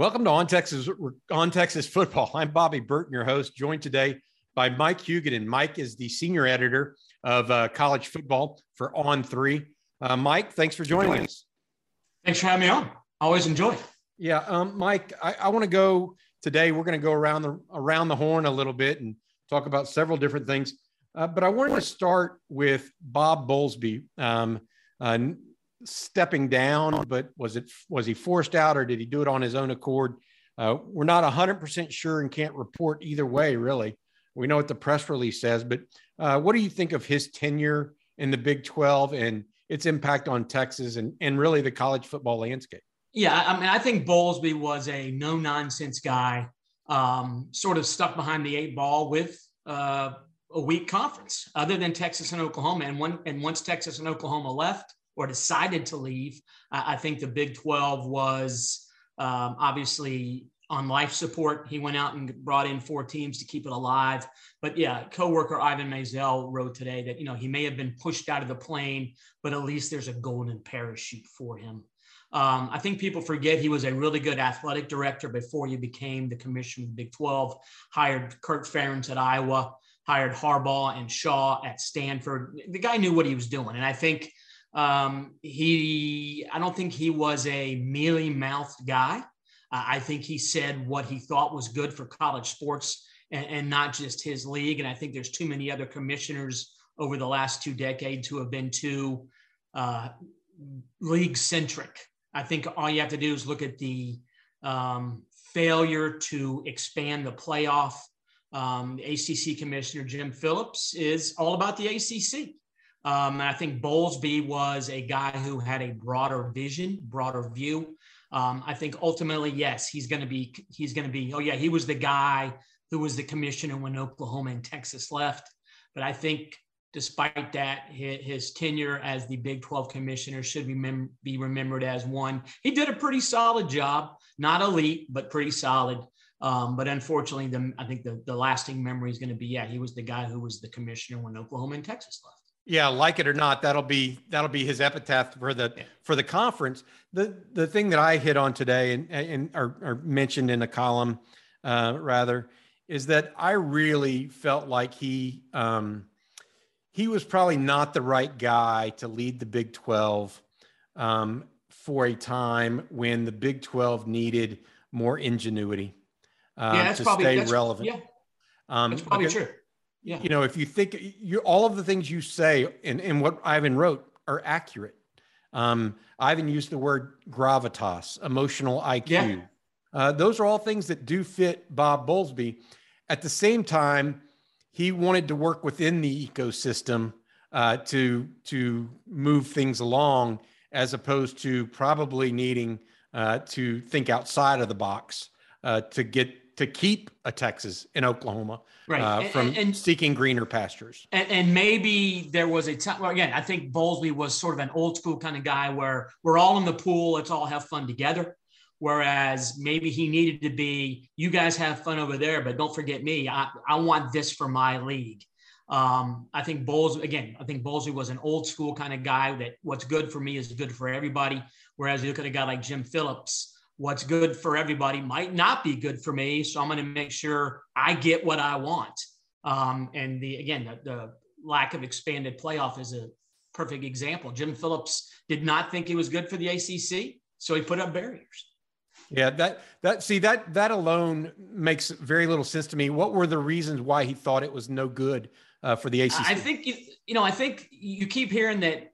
Welcome to On Texas On Texas Football. I'm Bobby Burton, your host, joined today by Mike Huguenin. Mike is the senior editor of uh, college football for On Three. Uh, Mike, thanks for joining us. Thanks for having me on. Always enjoy. Yeah, um, Mike, I, I want to go today. We're going to go around the around the horn a little bit and talk about several different things. Uh, but I wanted to start with Bob Bowlesby. Um, uh, stepping down, but was it was he forced out or did he do it on his own accord? Uh, we're not 100% sure and can't report either way, really. We know what the press release says, but uh, what do you think of his tenure in the Big 12 and its impact on Texas and, and really the college football landscape? Yeah, I mean, I think Bowlesby was a no nonsense guy, um, sort of stuck behind the eight ball with uh, a weak conference, other than Texas and Oklahoma. And one and once Texas and Oklahoma left, or decided to leave. I, I think the Big 12 was um, obviously on life support. He went out and brought in four teams to keep it alive. But yeah, coworker Ivan Maisel wrote today that you know he may have been pushed out of the plane, but at least there's a golden parachute for him. Um, I think people forget he was a really good athletic director before he became the commissioner of the Big 12. Hired Kirk Ferentz at Iowa, hired Harbaugh and Shaw at Stanford. The guy knew what he was doing, and I think um, he, I don't think he was a mealy mouthed guy. Uh, I think he said what he thought was good for college sports and, and, not just his league. And I think there's too many other commissioners over the last two decades who have been too uh, league centric. I think all you have to do is look at the um, failure to expand the playoff. Um, ACC commissioner Jim Phillips is all about the ACC. Um, and I think Bowlesby was a guy who had a broader vision, broader view. Um, I think ultimately, yes, he's going to be, he's going to be, oh yeah, he was the guy who was the commissioner when Oklahoma and Texas left. But I think despite that, his, his tenure as the Big 12 commissioner should be, mem- be remembered as one. He did a pretty solid job, not elite, but pretty solid. Um, but unfortunately, the, I think the, the lasting memory is going to be, yeah, he was the guy who was the commissioner when Oklahoma and Texas left. Yeah, like it or not, that'll be that'll be his epitaph for the yeah. for the conference. The the thing that I hit on today and and or, or mentioned in a column, uh, rather, is that I really felt like he um, he was probably not the right guy to lead the Big Twelve um, for a time when the Big Twelve needed more ingenuity uh, yeah, to probably, stay relevant. Yeah, um, that's probably true yeah. You know, if you think you all of the things you say and, and what Ivan wrote are accurate. Um, Ivan used the word gravitas, emotional IQ. Yeah. Uh, those are all things that do fit Bob Bowlesby. At the same time, he wanted to work within the ecosystem uh, to to move things along, as opposed to probably needing uh, to think outside of the box uh, to get to keep a Texas in Oklahoma right. uh, from and, and, seeking greener pastures. And, and, maybe there was a time, well, again, I think Bowlesby was sort of an old school kind of guy where we're all in the pool, let's all have fun together. Whereas maybe he needed to be, you guys have fun over there, but don't forget me. I, I want this for my league. Um, I think Bowles, again, I think Bowlesby was an old school kind of guy that what's good for me is good for everybody. Whereas you look at a guy like Jim Phillips, what's good for everybody might not be good for me. So I'm going to make sure I get what I want. Um, and the again, the, the, lack of expanded playoff is a perfect example. Jim Phillips did not think it was good for the ACC, so he put up barriers. Yeah, that that see that that alone makes very little sense to me. What were the reasons why he thought it was no good uh, for the ACC? I think you, you know I think you keep hearing that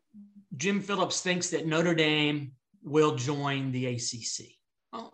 Jim Phillips thinks that Notre Dame will join the ACC.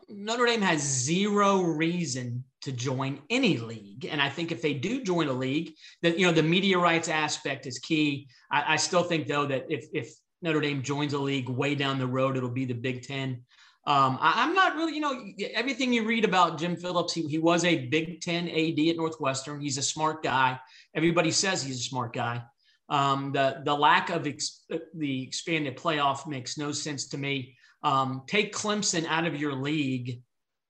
Notre Dame has zero reason to join any league. And I think if they do join a league, that you know the media rights aspect is key. I, I, still think though that if if Notre Dame joins a league way down the road, it'll be the Big Ten. Um, I, am not really, you know, everything you read about Jim Phillips, he, he was a Big Ten AD at Northwestern. He's a smart guy. Everybody says he's a smart guy. Um, the the lack of ex, the expanded playoff makes no sense to me. Um, take Clemson out of your league,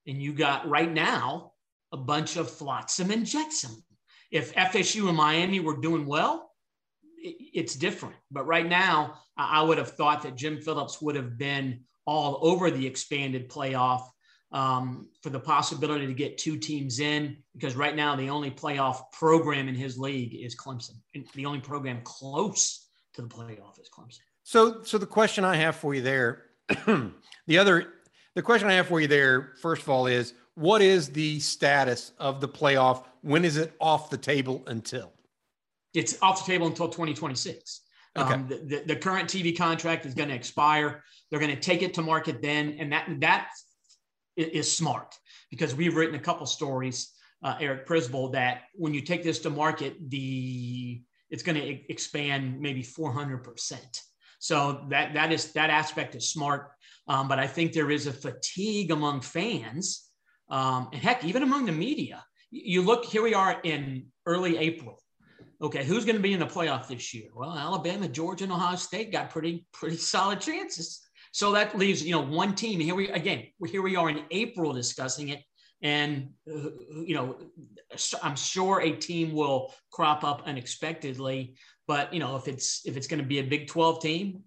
and you got right now a bunch of flotsam and jetsam. If FSU and Miami were doing well, it's different. But right now, I would have thought that Jim Phillips would have been all over the expanded playoff. um, for the possibility to get two teams in because right now the only playoff program in his league is Clemson. And the only program close to the playoff is Clemson. So, so the question I have for you there, the other, the question I have for you there, first of all, is what is the status of the playoff? When is it off the table until? It's off the table until 2026. Okay. Um, the, the, current TV contract is going to expire. They're going to take it to market then, and that that is smart because we've written a couple stories, uh, Eric Prisbell, that when you take this to market, the it's going to expand maybe 400 percent. So that that is that aspect is smart. Um, but I think there is a fatigue among fans, um, and heck, even among the media. You look here, we are in early April Okay, who's going to be in the playoff this year? Well, Alabama, Georgia, and Ohio State got pretty pretty solid chances. So that leaves you know one team. Here we again here we are in April discussing it, and you know I'm sure a team will crop up unexpectedly. But you know if it's if it's going to be a Big 12 team,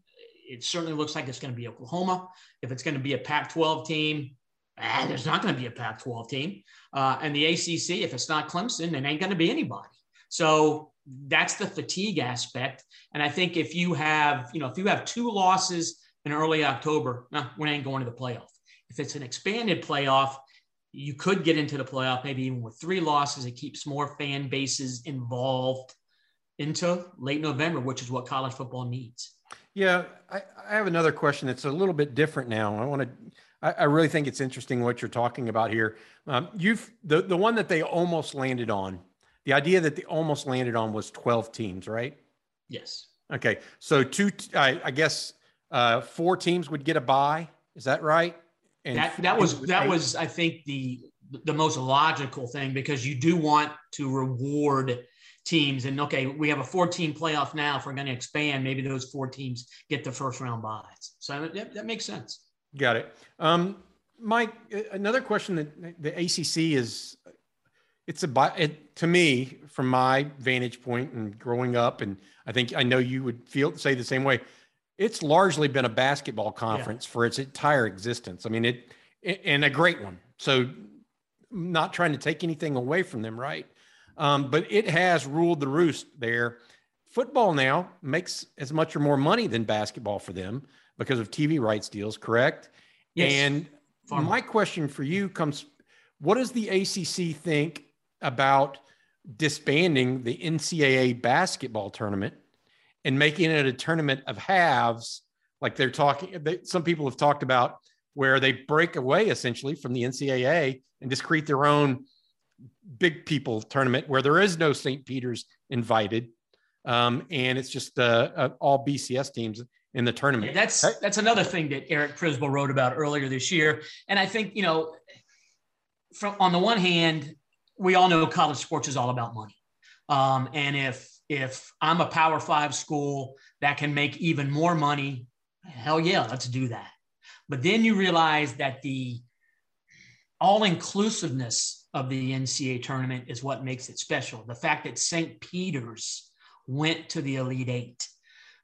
it certainly looks like it's going to be Oklahoma. If it's going to be a Pac-12 team, ah, there's not going to be a Pac-12 team. Uh, and the ACC, if it's not Clemson, it ain't going to be anybody. So that's the fatigue aspect. And I think if you have, you know, if you have two losses in early October, no, we ain't going to the playoff. If it's an expanded playoff, you could get into the playoff maybe even with three losses. It keeps more fan bases involved into late November, which is what college football needs. Yeah, I, I have another question that's a little bit different now. I want to. I, I really think it's interesting what you're talking about here. Um, you've the the one that they almost landed on the idea that they almost landed on was 12 teams, right? Yes. Okay. So two, I, I guess uh, four teams would get a buy. Is that right? And that, that was, that was, I think the, the most logical thing because you do want to reward teams and okay, we have a four team playoff now. If we're going to expand, maybe those four teams get the first round buys. So that, that makes sense. Got it. Um, Mike, another question that the ACC is it's a it, to me from my vantage point and growing up and i think i know you would feel say the same way it's largely been a basketball conference yeah. for its entire existence i mean it, it, and a great one so not trying to take anything away from them right um, but it has ruled the roost there football now makes as much or more money than basketball for them because of tv rights deals correct yes. and Far my more. question for you comes what does the acc think about disbanding the NCAA basketball tournament and making it a tournament of halves, like they're talking. They, some people have talked about where they break away essentially from the NCAA and just create their own big people tournament where there is no St. Peter's invited, um, and it's just uh, uh, all BCS teams in the tournament. That's that's another thing that Eric Prisbell wrote about earlier this year, and I think you know, from on the one hand, we all know college sports is all about money. Um, and if if I'm a Power Five school that can make even more money, hell yeah, let's do that. But then you realize that the all inclusiveness of the NCAA tournament is what makes it special. The fact that St. Peter's went to the Elite Eight.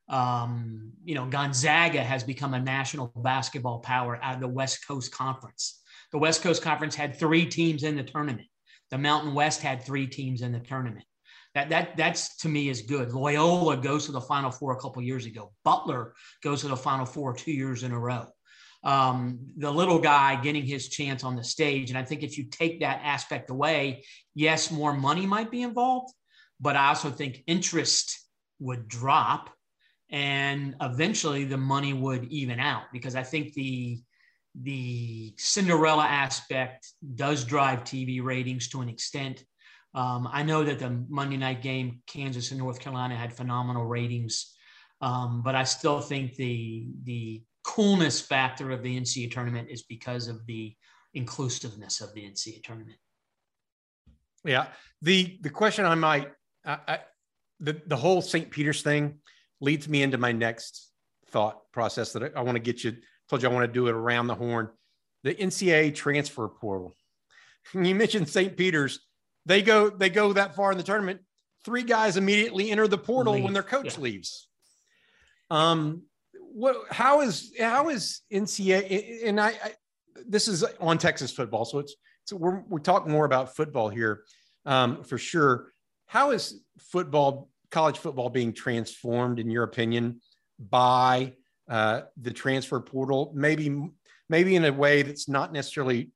Um, you know, Gonzaga has become a national basketball power out of the West Coast Conference. The West Coast Conference had three teams in the tournament. The Mountain West had three teams in the tournament. That that that's to me is good. Loyola goes to the Final Four a couple years ago. Butler goes to the Final Four two years in a row. Um, the little guy getting his chance on the stage, and I think if you take that aspect away, yes, more money might be involved, but I also think interest would drop, and eventually the money would even out because I think the the Cinderella aspect does drive TV ratings to an extent. Um, I know that the Monday night game, Kansas and North Carolina, had phenomenal ratings, um, but I still think the the coolness factor of the NCAA tournament is because of the inclusiveness of the NCAA tournament. Yeah, the the question I might I, I, the the whole St. Peter's thing leads me into my next thought process that I, I want to get you told you I want to do it around the horn. The NCAA transfer portal. You mentioned St. Peter's. They go they go that far in the tournament. Three guys immediately enter the portal Leave. when their coach yeah. leaves. Um, what? How is how is NCAA? And I, I this is on Texas football, so it's so we're we're talking more about football here um, for sure. How is football, college football, being transformed in your opinion by uh, the transfer portal? Maybe maybe in a way that's not necessarily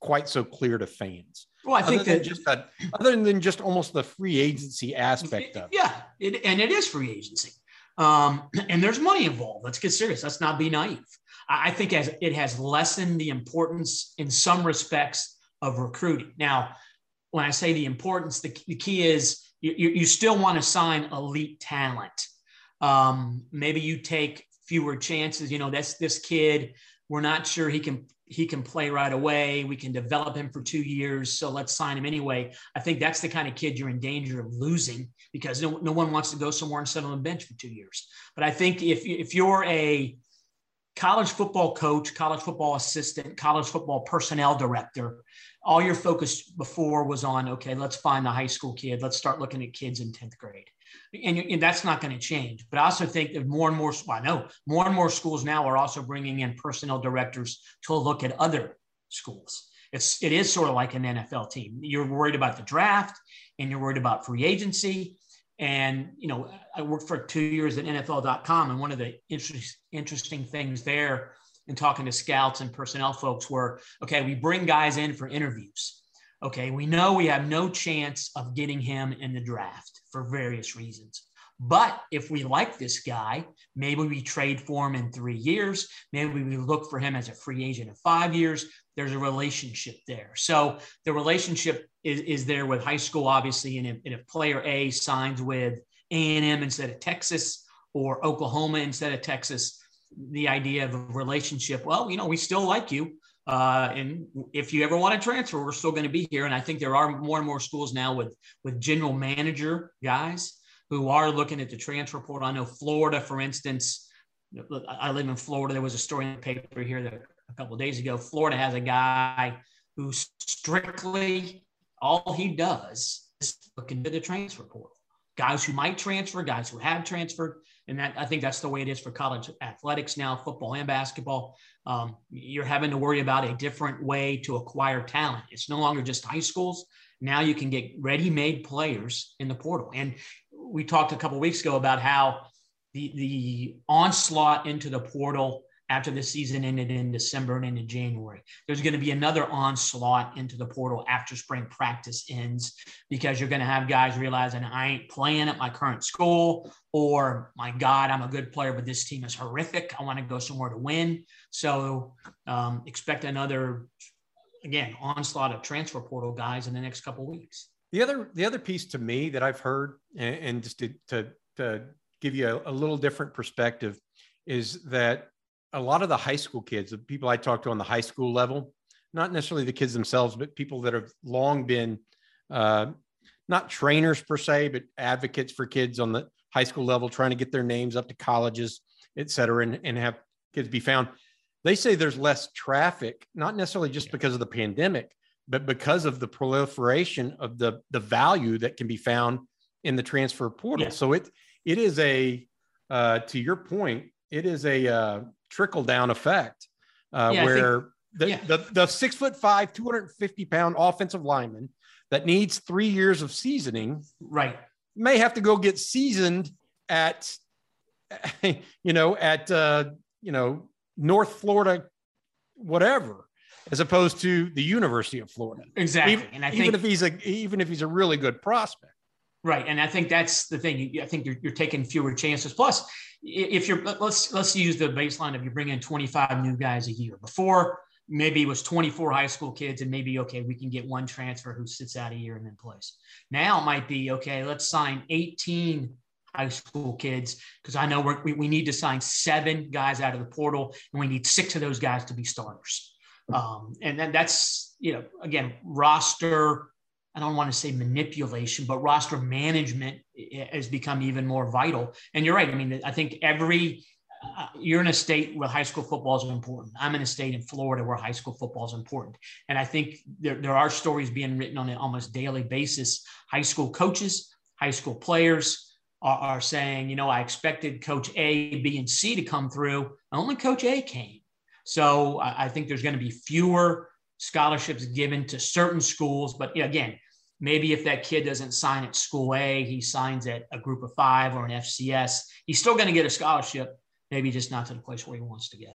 quite so clear to fans. Well, I think that just that, other than just almost the free agency aspect of it. Yeah, it, and it is free agency. Um, and there's money involved. Let's get serious. Let's not be naive. I think as it has lessened the importance in some respects of recruiting. Now, when I say the importance, the, the key is you, you, still want to sign elite talent. Um, maybe you take fewer chances. You know, that's this kid. We're not sure he can he can play right away. We can develop him for two years. So let's sign him anyway. I think that's the kind of kid you're in danger of losing because no, no one wants to go somewhere and sit on the bench for two years. But I think if, if you're a college football coach, college football assistant, college football personnel director, all your focus before was on, okay, let's find the high school kid. Let's start looking at kids in 10th grade and, and that's not going to change. But I also think that more and more, well, I know more and more schools now are also bringing in personnel directors to look at other schools. It's it is sort of like an NFL team. You're worried about the draft, and you're worried about free agency. And you know, I worked for two years at NFL.com, and one of the interest, interesting things there in talking to scouts and personnel folks were, okay, we bring guys in for interviews. Okay, we know we have no chance of getting him in the draft for various reasons. But if we like this guy, maybe we trade for him in three years. Maybe we look for him as a free agent in five years. There's a relationship there. So the relationship is, is there with high school, obviously. And if, and if player A signs with A&M instead of Texas or Oklahoma instead of Texas, the idea of a relationship, well, you know, we still like you. Uh, and if you ever want to transfer, we're still going to be here. And I think there are more and more schools now with with general manager guys who are looking at the transfer portal. I know Florida, for instance. I live in Florida. There was a story in the paper here that a couple days ago. Florida has a guy who strictly all he does is look into the transfer portal. Guys who might transfer, guys who have transferred, and that I think that's the way it is for college athletics now, football and basketball. Um, you're having to worry about a different way to acquire talent. It's no longer just high schools. Now you can get ready-made players in the portal. And we talked a couple weeks ago about how the the onslaught into the portal after the season ended in December and into January. There's going to be another onslaught into the portal after spring practice ends because you're going to have guys realizing I ain't playing at my current school, or my God, I'm a good player, but this team is horrific. I want to go somewhere to win. So um, expect another, again, onslaught of transfer portal guys in the next couple weeks. The other, the other piece to me that I've heard, and, and just to, to, to give you a, a little different perspective, is that a lot of the high school kids, the people I talk to on the high school level, not necessarily the kids themselves, but people that have long been uh, not trainers per se, but advocates for kids on the high school level, trying to get their names up to colleges, et cetera, and, and have kids be found. They say there's less traffic, not necessarily just because of the pandemic, but because of the proliferation of the the value that can be found in the transfer portal. Yeah. So it it is a uh, to your point, it is a uh, trickle down effect uh, yeah, where think, the, yeah. the, the six foot five, 250 pound offensive lineman that needs three years of seasoning, right, may have to go get seasoned at, you know, at, uh, you know, North Florida, whatever, as opposed to the University of Florida. Exactly. Even, and I think, even if he's a, even if he's a really good prospect. Right, and I think that's the thing. I think you're, you're taking fewer chances. Plus, if you're let's let's use the baseline of you bring in 25 new guys a year. Before, maybe it was 24 high school kids, and maybe okay, we can get one transfer who sits out a year and then plays. Now it might be okay. Let's sign 18 high school kids because I know we we need to sign seven guys out of the portal, and we need six of those guys to be starters. Um, and then that's you know again roster I don't want to say manipulation, but roster management has become even more vital. And you're right. I mean, I think every uh, you're in a state where high school football is important. I'm in a state in Florida where high school football is important. And I think there, there are stories being written on an almost daily basis. High school coaches, high school players are, are saying, you know, I expected coach A, B, and C to come through. Only coach A came. So I, I think there's going to be fewer scholarships given to certain schools. But again, maybe if that kid doesn't sign at school A, he signs at a group of five or an FCS, he's still going to get a scholarship, maybe just not to the place where he wants to get.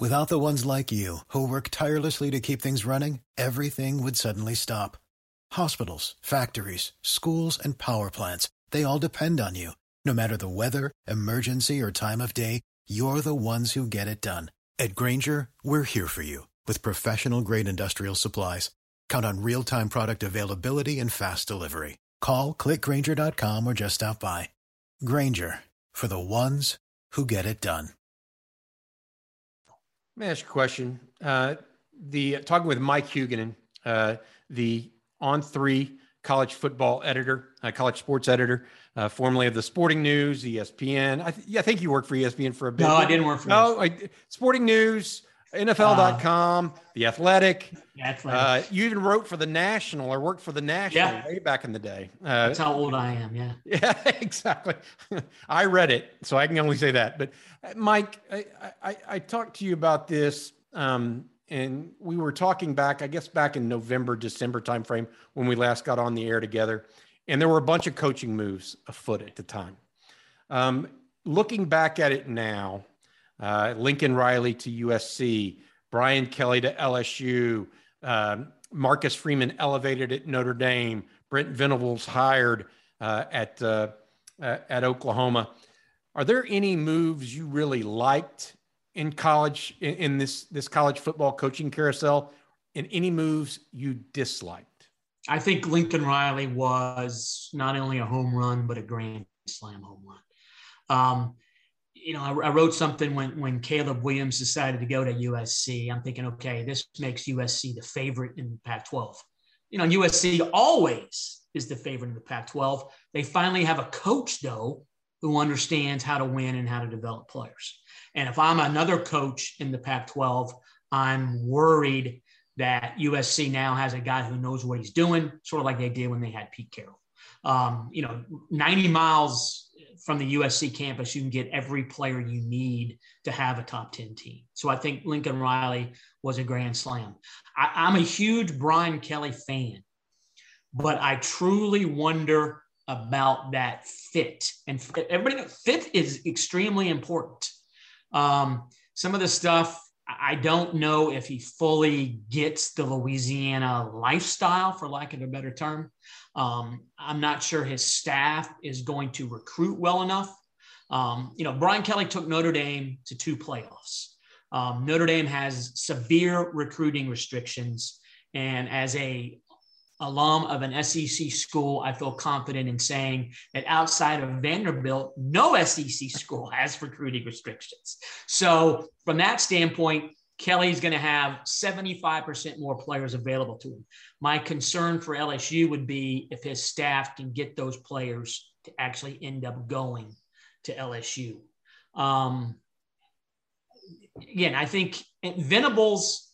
Without the ones like you who work tirelessly to keep things running, everything would suddenly stop. Hospitals, factories, schools, and power plants, they all depend on you. No matter the weather, emergency, or time of day, you're the ones who get it done. At Grainger, we're here for you with professional grade industrial supplies. Count on real time product availability and fast delivery. Call clickgrainger.com or just stop by. Grainger for the ones who get it done. Let me ask you a question. Uh, the talking with Mike Huguenin, uh, the on three college football editor, uh, college sports editor, uh, formerly of the Sporting News, ESPN. I, th- yeah, I think you worked for ESPN for a bit. No, I didn't work for. No, I, Sporting News, NFL.com, uh, The Athletic. Athletic. Uh, you even wrote for the National or worked for the National yeah. way back in the day. Uh, That's how old I am. Yeah. Yeah, exactly. I read it, so I can only say that. But uh, Mike, I, I, I talked to you about this. Um, and we were talking back, I guess back in November, December timeframe when we last got on the air together. And there were a bunch of coaching moves afoot at the time. Um, looking back at it now, uh, Lincoln Riley to USC, Brian Kelly to LSU, um, Marcus Freeman elevated at Notre Dame, Brent Venables hired uh, at uh, at Oklahoma. Are there any moves you really liked in college in, in this this college football coaching carousel? And any moves you disliked? I think Lincoln Riley was not only a home run but a grand slam home run. Um, you know, I, I, wrote something when when Caleb Williams decided to go to USC. I'm thinking, okay, this makes USC the favorite in Pac-12. You know, USC always is the favorite in the Pac-12. They finally have a coach though who understands how to win and how to develop players. And if I'm another coach in the Pac-12, I'm worried that USC now has a guy who knows what he's doing, sort of like they did when they had Pete Carroll. Um, you know, 90 miles from the USC campus, you can get every player you need to have a top 10 team. So I think Lincoln Riley was a grand slam. I, am a huge Brian Kelly fan, but I truly wonder about that fit. And everybody fit is extremely important. Um, some of the stuff I don't know if he fully gets the Louisiana lifestyle, for lack of a better term. Um, I'm not sure his staff is going to recruit well enough. Um, you know, Brian Kelly took Notre Dame to two playoffs. Um, Notre Dame has severe recruiting restrictions, and as a alum of an SEC school, I feel confident in saying that outside of Vanderbilt, no SEC school has recruiting restrictions. So, from that standpoint, Kelly's going to have 75% more players available to him. My concern for LSU would be if his staff can get those players to actually end up going to LSU. Um, again, I think Venables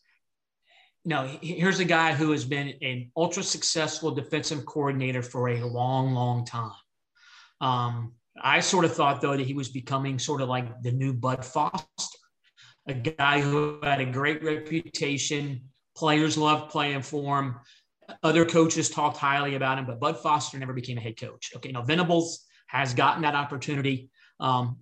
no, here's a guy who has been an ultra successful defensive coordinator for a long, long time. Um, I sort of thought, though, that he was becoming sort of like the new Bud Foster, a guy who had a great reputation. Players loved playing for him. Other coaches talked highly about him, but Bud Foster never became a head coach. Okay, now Venables has gotten that opportunity. Um,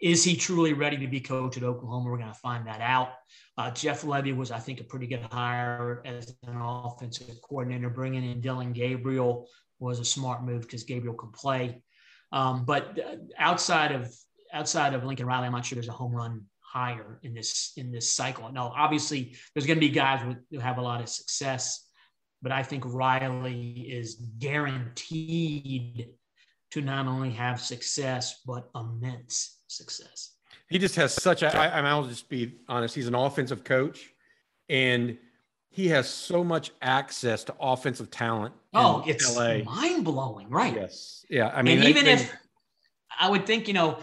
is he truly ready to be coach at Oklahoma? We're going to find that out. Uh, Jeff Lebby was, I think, a pretty good hire as an offensive coordinator. Bringing in Dillon Gabriel was a smart move because Gabriel can play. Um, but uh, outside of outside of Lincoln Riley, I'm not sure there's a home run hire in this in this cycle. No, obviously there's going to be guys who have a lot of success, but I think Riley is guaranteed to not only have success but immense success. He just has such a. I, I'll just be honest. He's an offensive coach, and he has so much access to offensive talent. Oh, it's LA. mind blowing, right? Yes, yeah. I mean, and even if I would think, you know,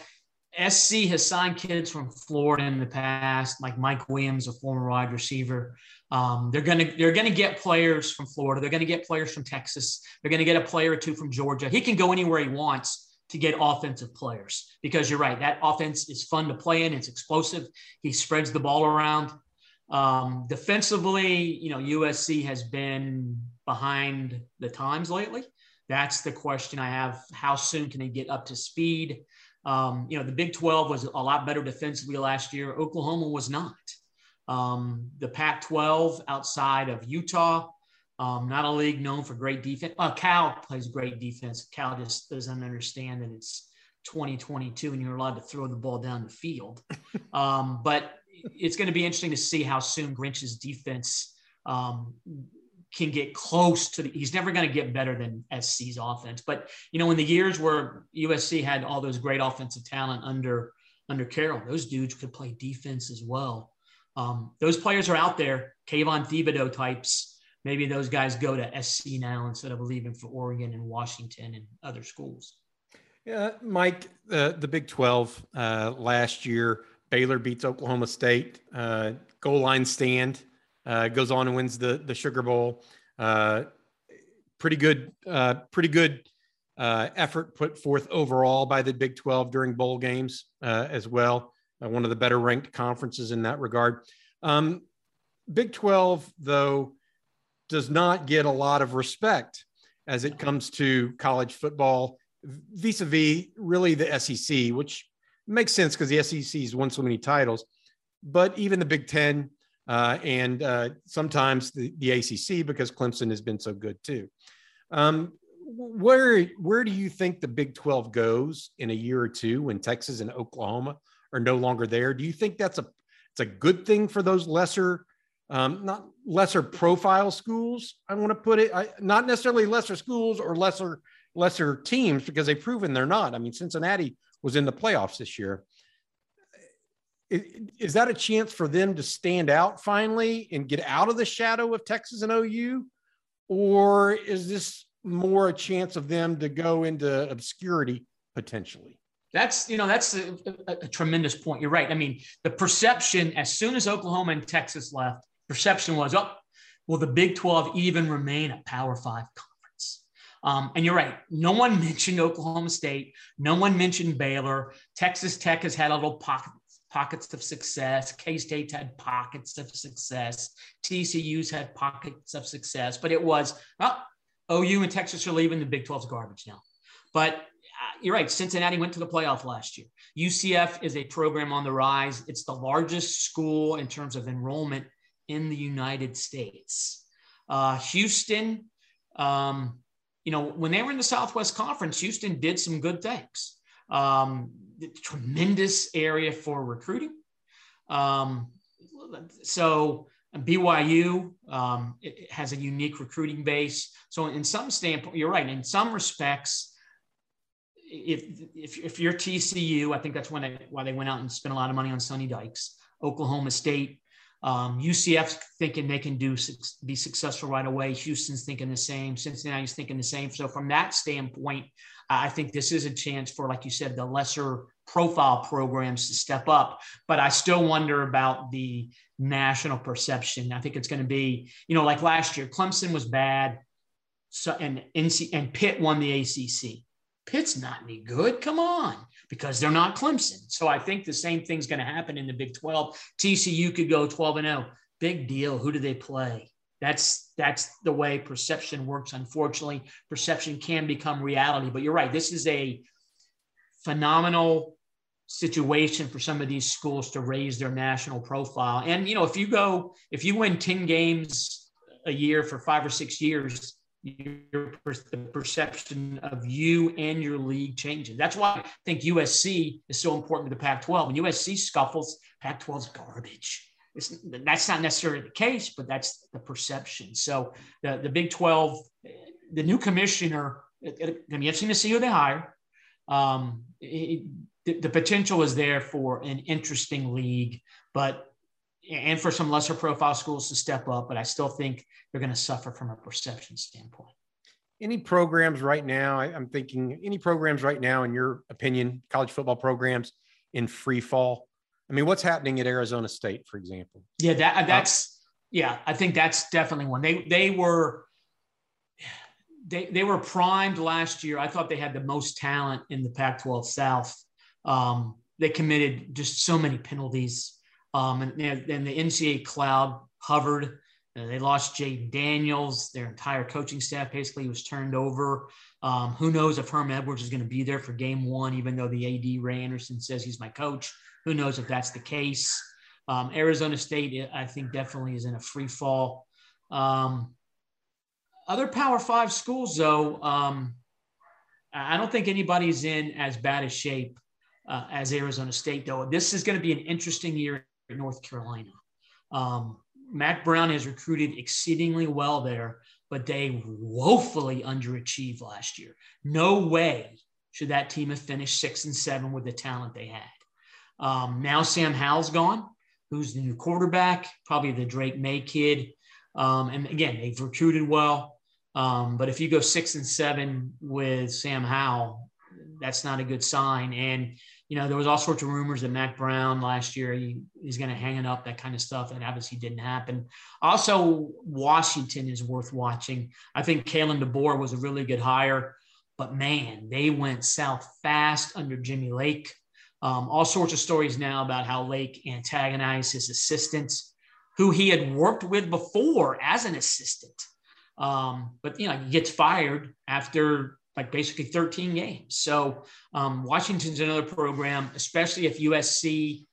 SC has signed kids from Florida in the past, like Mike Williams, a former wide receiver. Um, they're gonna they're gonna get players from Florida. They're gonna get players from Texas. They're gonna get a player or two from Georgia. He can go anywhere he wants to get offensive players because you're right. That offense is fun to play in. It's explosive. He spreads the ball around. Um, defensively, you know, USC has been behind the times lately. That's the question I have. How soon can they get up to speed? Um, you know, the Big 12 was a lot better defensively last year. Oklahoma was not. Um, the Pac 12 outside of Utah, um, not a league known for great defense. Uh, Cal plays great defense. Cal just doesn't understand that it's 2022 and you're allowed to throw the ball down the field. Um, but it's going to be interesting to see how soon Grinch's defense um, can get close to the, he's never going to get better than SC's offense. But, you know, in the years where USC had all those great offensive talent under, under Carroll, those dudes could play defense as well. Um, those players are out there, Kayvon Thibodeaux types. Maybe those guys go to SC now instead of leaving for Oregon and Washington and other schools. Yeah, Mike, the the Big 12 uh, last year, Baylor beats Oklahoma State, uh, goal line stand uh, goes on and wins the the Sugar Bowl. Uh, pretty good, uh, pretty good uh, effort put forth overall by the Big 12 during bowl games uh, as well. Uh, one of the better ranked conferences in that regard. Um, Big 12, though, does not get a lot of respect as it comes to college football vis-a-vis really the SEC, which makes sense because the SEC has won so many titles. But even the Big Ten uh, and uh, sometimes the, the ACC because Clemson has been so good too. Um, where where do you think the Big 12 goes in a year or two when Texas and Oklahoma are no longer there? Do you think that's a it's a good thing for those lesser um, not lesser profile schools? I want to put it I, not necessarily lesser schools or lesser lesser teams because they've proven they're not. I mean, Cincinnati was in the playoffs this year is that a chance for them to stand out finally and get out of the shadow of Texas and OU? Or is this more a chance of them to go into obscurity potentially? That's you know that's a, a, a, tremendous point. You're right. I mean, the perception as soon as Oklahoma and Texas left, perception was, oh, will the Big 12 even remain a Power Five conference? Um, and you're right. No one mentioned Oklahoma State. No one mentioned Baylor. Texas Tech has had a little pocket pockets of success. K State had pockets of success. TCU's had pockets of success, but it was, oh, OU and Texas are leaving the Big 12's garbage now. But uh, you're right. Cincinnati went to the playoff last year. UCF is a program on the rise. It's the largest school in terms of enrollment in the United States. Uh, Houston, um, you know, when they were in the Southwest Conference, Houston did some good things. Um, tremendous area for recruiting. Um, so BYU um, has a unique recruiting base. So in some standpoint, you're right. In some respects, if, if, if you're TCU, I think that's when they, why they went out and spent a lot of money on Sonny Dykes. Oklahoma State, um, UCF's thinking they can do be successful right away. Houston's thinking the same. Cincinnati's thinking the same. So from that standpoint, I think this is a chance for, like you said, the lesser profile programs to step up. But I still wonder about the national perception. I think it's going to be, you know, like last year, Clemson was bad, so and NC and Pitt won the ACC. Pitt's not any good. Come on, because they're not Clemson. So I think the same thing's going to happen in the Big 12. TCU could go 12 and 0. Big deal. Who do they play? That's that's the way perception works. Unfortunately, perception can become reality. But you're right. This is a phenomenal situation for some of these schools to raise their national profile. And you know, if you go, if you win 10 games a year for five or six years, your the perception of you and your league changes. That's why I think USC is so important to the Pac-12. When USC scuffles, Pac-12 is garbage. It's, that's not necessarily the case, but that's the perception. So the, the Big 12, the new commissioner, going to be interesting to see who they hire. Um, it, the, the potential is there for an interesting league, but and for some lesser profile schools to step up, but I still think they're going to suffer from a perception standpoint. Any programs right now? I, am thinking any programs right now, in your opinion, college football programs in free fall I mean, what's happening at Arizona State, for example? Yeah, that uh, that's yeah, I think that's definitely one. They they were they they were primed last year. I thought they had the most talent in the Pac-12 South. Um, they committed just so many penalties, um, and, and the NCAA cloud hovered. And they lost Jayden Daniels. Their entire coaching staff basically was turned over. Um, who knows if Herm Edwards is going to be there for game one, even though the AD Ray Anderson says he's my coach. Who knows if that's the case? Um, Arizona State, I think, definitely is in a free fall. Um, other Power Five schools, though, um, I don't think anybody's in as bad a shape uh, as Arizona State, though. This is going to be an interesting year North Carolina. Um, Mack Brown has recruited exceedingly well there, but they woefully underachieved last year. No way should that team have finished six and seven with the talent they had. Um, now Sam Howell's gone, who's the new quarterback, probably the Drake Maye kid. Um, and again, they've recruited well. Um, but if you go six and seven with Sam Howell, that's not a good sign. And you know, there was all sorts of rumors that Mack Brown last year he, he's going to hang it up, that kind of stuff. That obviously didn't happen. Also, Washington is worth watching. I think Kalen DeBoer was a really good hire, but man, they went south fast under Jimmy Lake. Um, all sorts of stories now about how Lake antagonized his assistants, who he had worked with before as an assistant. Um, but you know, he gets fired after like basically 13 games. So um, Washington's another program, especially if USC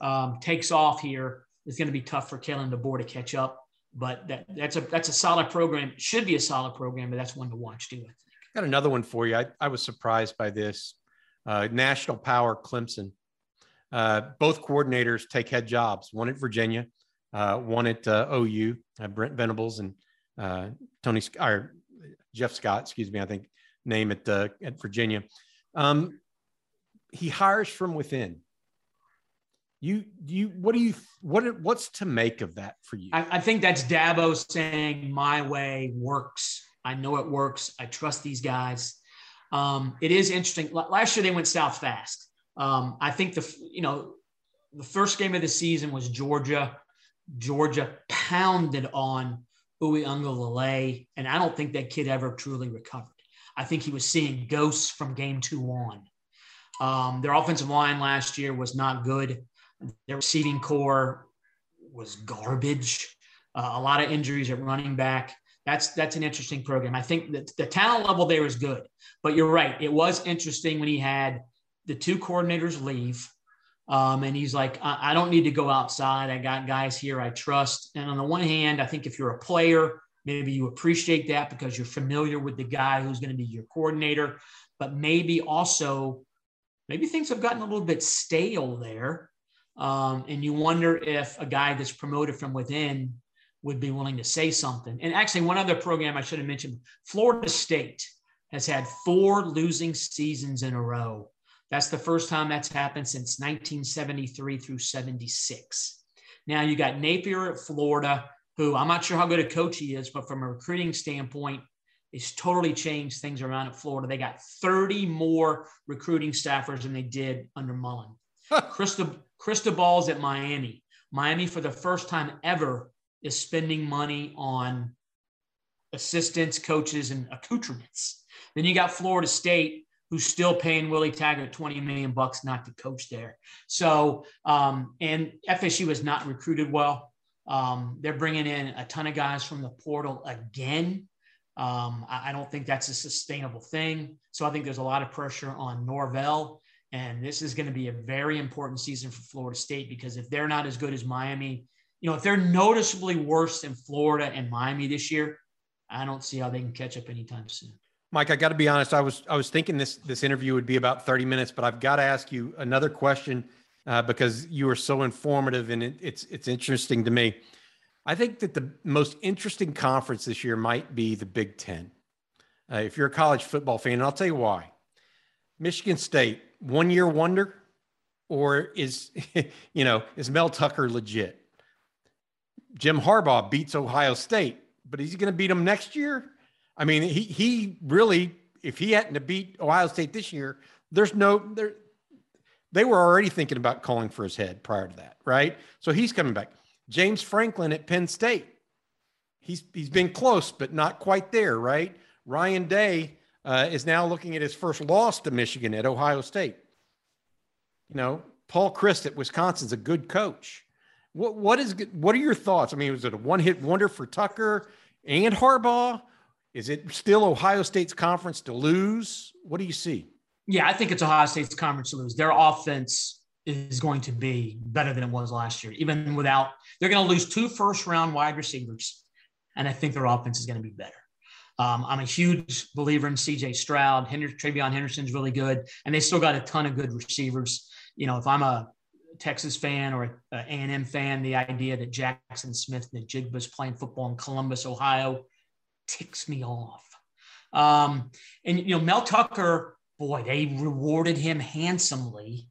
um, takes off here. It's going to be tough for Kalen DeBoer to catch up. But that, that's a that's a solid program. should be a solid program, but that's one to watch too. I think. Got another one for you. I, I was surprised by this. Uh, National Power Clemson. Uh, both coordinators take head jobs. One at Virginia, uh, one at uh, OU. Uh, Brent Venables and uh, Tony or Jeff Scott, excuse me. I think name at uh, at Virginia. Um, he hires from within. You you what do you what what's to make of that for you? I, I think that's Dabo saying my way works. I know it works. I trust these guys. Um, it is interesting. Last year they went south fast. Um, I think the you know the first game of the season was Georgia. Georgia pounded on Uiagalelei, and I don't think that kid ever truly recovered. I think he was seeing ghosts from game two on. Um, their offensive line last year was not good. Their receiving corps was garbage. Uh, a lot of injuries at running back. That's that's an interesting program. I think that the talent level there is good, but you're right. It was interesting when he had the two coordinators leave, um, and he's like, I, I don't need to go outside. I got guys here I trust. And on the one hand, I think if you're a player Maybe you appreciate that because you're familiar with the guy who's going to be your coordinator, but maybe also, maybe things have gotten a little bit stale there. Um, and you wonder if a guy that's promoted from within would be willing to say something. And actually, one other program I should have mentioned Florida State has had four losing seasons in a row. That's the first time that's happened since 1973 through 76. Now you got Napier at Florida who I'm not sure how good a coach he is, but from a recruiting standpoint, it's totally changed things around at Florida. They got 30 more recruiting staffers than they did under Mullen. Cristobal's at Miami. Miami, for the first time ever, is spending money on assistants, coaches, and accoutrements. Then you got Florida State, who's still paying Willie Taggart 20 million bucks not to coach there. So, um, and FSU has not recruited well. Um, they're bringing in a ton of guys from the portal again. Um, I, I, don't think that's a sustainable thing. So I think there's a lot of pressure on Norvell. And this is going to be a very important season for Florida State because if they're not as good as Miami, you know, if they're noticeably worse than Florida and Miami this year, I don't see how they can catch up anytime soon. Mike, I got to be honest. I was I was thinking this this interview would be about 30 minutes, but I've got to ask you another question uh, because you are so informative and it, it's it's interesting to me. I think that the most interesting conference this year might be the Big Ten. Uh, if you're a college football fan, and I'll tell you why. Michigan State, one year wonder, or is you know is Mel Tucker legit? Jim Harbaugh beats Ohio State, but is he going to beat them next year? I mean, he he really, if he hadn't to beat Ohio State this year, there's no there they were already thinking about calling for his head prior to that, right? So he's coming back. James Franklin at Penn State. He's he's been close, but not quite there, right? Ryan Day uh, is now looking at his first loss to Michigan at Ohio State. You know, Paul Chryst at Wisconsin's a good coach. What what is what are your thoughts? I mean, was it a one hit wonder for Tucker and Harbaugh? Is it still Ohio State's conference to lose? What do you see? Yeah, I think it's Ohio State's conference to lose. Their offense is going to be better than it was last year, even without. They're going to lose two first round wide receivers, and I think their offense is going to be better. Um, I'm a huge believer in CJ Stroud. Henry, TreVeyon Henderson's really good, and they still got a ton of good receivers. You know, if I'm a Texas fan or a A&M fan, the idea that Jackson Smith-Njigba's playing football in Columbus, Ohio, ticks me off. Um, and you know, Mel Tucker, boy, they rewarded him handsomely.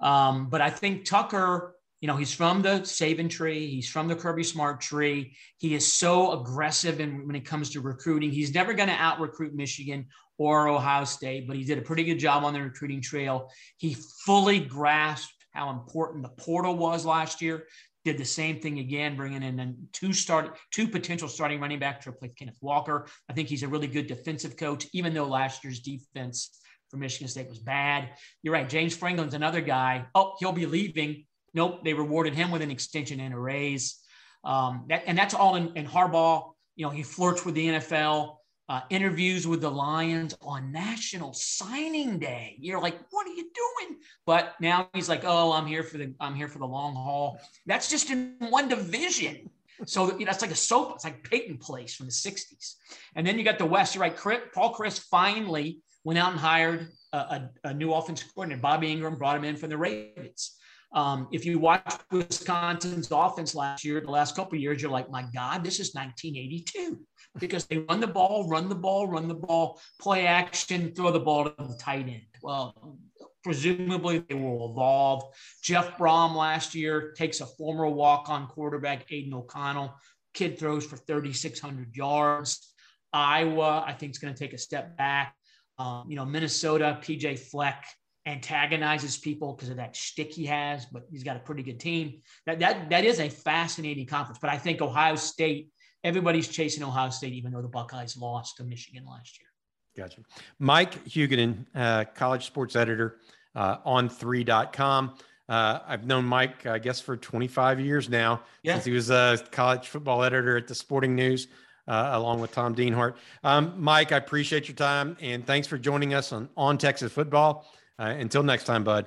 Um, but I think Tucker, you know, he's from the Saban tree, he's from the Kirby Smart tree. He is so aggressive in, when it comes to recruiting. He's never going to out recruit Michigan or Ohio State, but he did a pretty good job on the recruiting trail. He fully grasped how important the portal was last year. Did the same thing again, bringing in two start, two potential starting running back to replace Kenneth Walker. I think he's a really good defensive coach, even though last year's defense for Michigan State was bad. You're right. James Franklin's another guy. Oh, he'll be leaving. Nope, they rewarded him with an extension and a raise. Um, that, and that's all in, in Harbaugh. You know, he flirts with the NFL uh, interviews with the Lions on National Signing Day. You're like, what are you doing? But now he's like, oh, I'm here for the I'm here for the long haul. That's just in one division. So you know, it's like a soap. It's like Peyton Place from the '60s. And then you got the West. You're right. Paul Chryst finally went out and hired a, a, a new offensive coordinator. Bobby Engram brought him in from the Ravens. Um, if you watch Wisconsin's offense last year, the last couple years, you're like, my God, this is 1982 because they run the ball, run the ball, run the ball, play action, throw the ball to the tight end. Well, presumably they will evolve. Jeff Brohm last year takes a former walk-on quarterback, Aidan O'Connell. Kid throws for 3,600 yards. Iowa, I think, is going to take a step back. Um, you know, Minnesota, PJ Fleck antagonizes people because of that shtick he has, but he's got a pretty good team. That that that is a fascinating conference. But I think Ohio State everybody's chasing Ohio State, even though the Buckeyes lost to Michigan last year. Gotcha. Mike Huguenin, uh, college sports editor uh, On3.com. Uh, I've known Mike, I guess, for 25 years now, yeah. since he was a college football editor at the Sporting News, uh, along with Tom Dienhart. Um, Mike, I appreciate your time and thanks for joining us on On Texas Football. Uh, until next time, bud.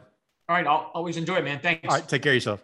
All right. I'll always enjoy it, man. Thanks. All right. Take care of yourself.